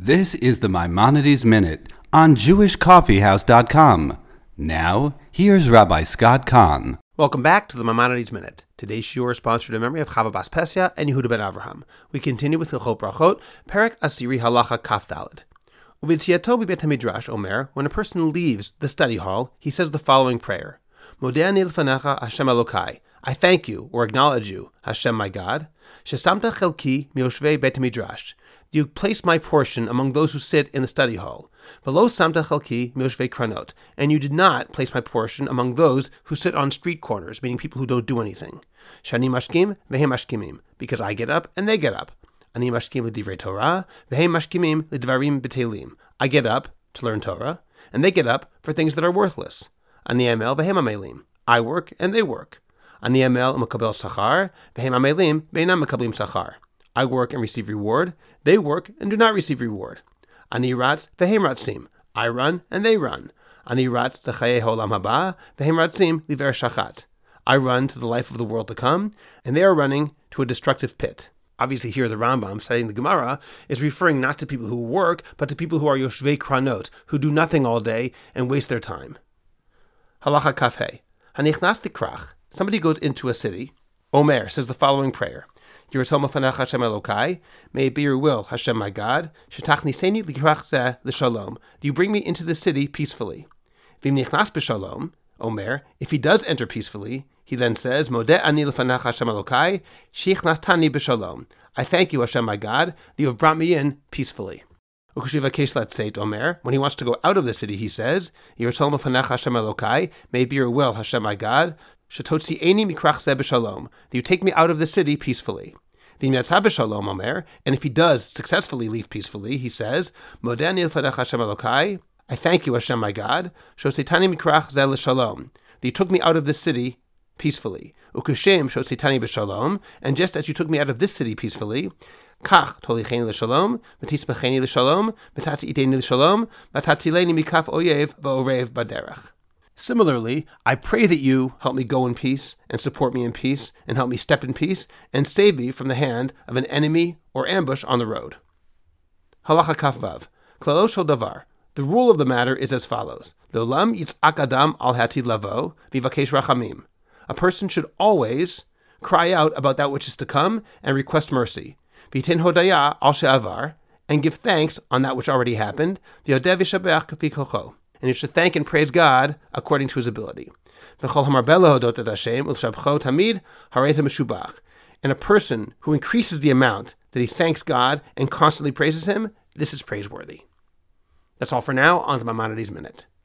This is the Maimonides Minute on JewishCoffeehouse.com. Now, here's Rabbi Scott Kahn. Welcome back to the Maimonides Minute. Today's shiur is sponsored in memory of Chava Bas Pesia and Yehuda ben Avraham. We continue with Hilchot Brachot, Perek Asiri Halacha Kaf Dalid. Midrash Omer, when a person leaves the study hall, he says the following prayer: Modeh Fanecha Hashem Elokai. I thank you or acknowledge you, Hashem my God. Shesamta Chelki Mioshvei Bet Midrash you place my portion among those who sit in the study hall. Below samta chalki milshvei kranot, and you did not place my portion among those who sit on street corners, meaning people who don't do anything. Shani mashkim vehem mashkimim, because I get up and they get up. Ani mashkim l'divrei Torah vehem mashkimim l'dvarim b'telim. I get up to learn Torah, and they get up for things that are worthless. Ani amel vehem amelim. I work and they work. Ani amel makabel sachar vehem amelim ve'enam makablim sachar. I work and receive reward. They work and do not receive reward. Ani ratz vehem ratzim. I run and they run. Ani ratz lechaye holam haba vehem ratzim liver shachat. I run to the life of the world to come, and they are running to a destructive pit. Obviously, here the Rambam, studying the Gemara, is referring not to people who work, but to people who are yoshvei kranot, who do nothing all day and waste their time. Halacha kafhe. Hanichnas krach. Somebody goes into a city. Omer says the following prayer. Yiratzom Fanach Hashem Elokai. May it be your will, Hashem my God. Shetachniseni likrach l'shalom. Do you bring me into the city peacefully? Vim nichnas b'shalom. Omer, if he does enter peacefully, he then says, Modeh ani l'fanach Hashem Elokai. Sheichnas tani b'shalom. I thank you, Hashem my God, that you have brought me in peacefully. Omer, when he wants to go out of the city, he says, Fanach. May it be your will, Hashem my God. Shatotzi eni mikrach b'shalom, that you take me out of the city peacefully. b'shalom omer, and if he does successfully leave peacefully, he says, Modani Hashem Elokai, I thank you, Hashem my God, Shosetani mikrach ze l'shalom, that you took me out of this city peacefully. Ukashem shosetani b'shalom, and just as you took me out of this city peacefully, Kach tolicheni l'shalom, v'tismacheni l'shalom, v'tatzi iteni l'shalom, v'tatzileni mikaf oyev v'orev baderach. Similarly, I pray that you help me go in peace and support me in peace and help me step in peace and save me from the hand of an enemy or ambush on the road. Halacha kafvav. Klaloshol davar. The rule of the matter is as follows. Lolam yitzak adam al hati lavo vivakesh rachamim. A person should always cry out about that which is to come and request mercy. Vitin hodaya al she'avar. And give thanks on that which already happened. V'yodev yishabeach and you should thank and praise God according to his ability. And a person who increases the amount that he thanks God and constantly praises him, this is praiseworthy. That's all for now on the Maimonides Minute.